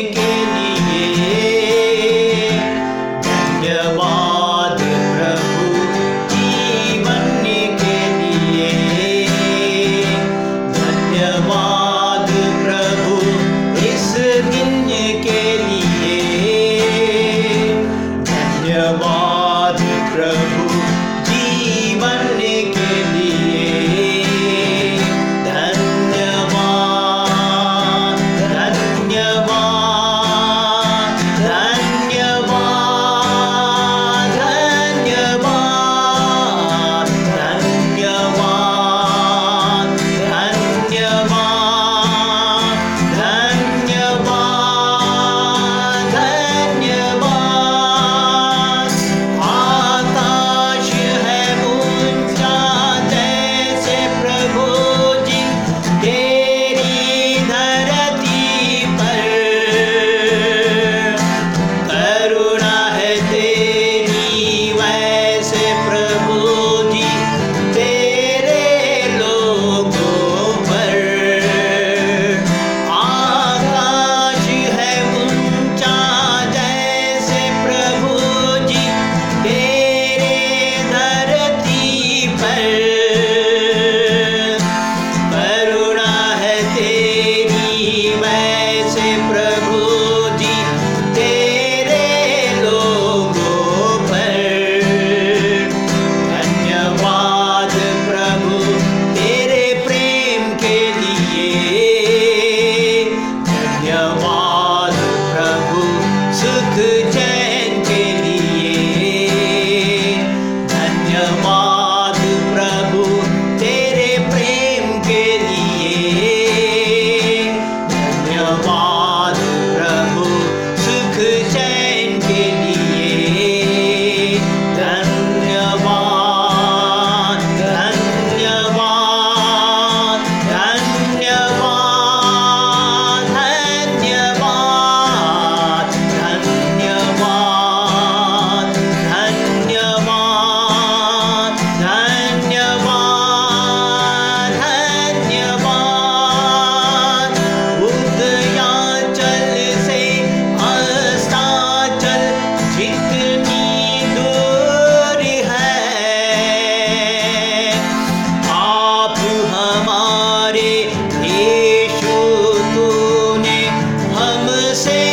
again say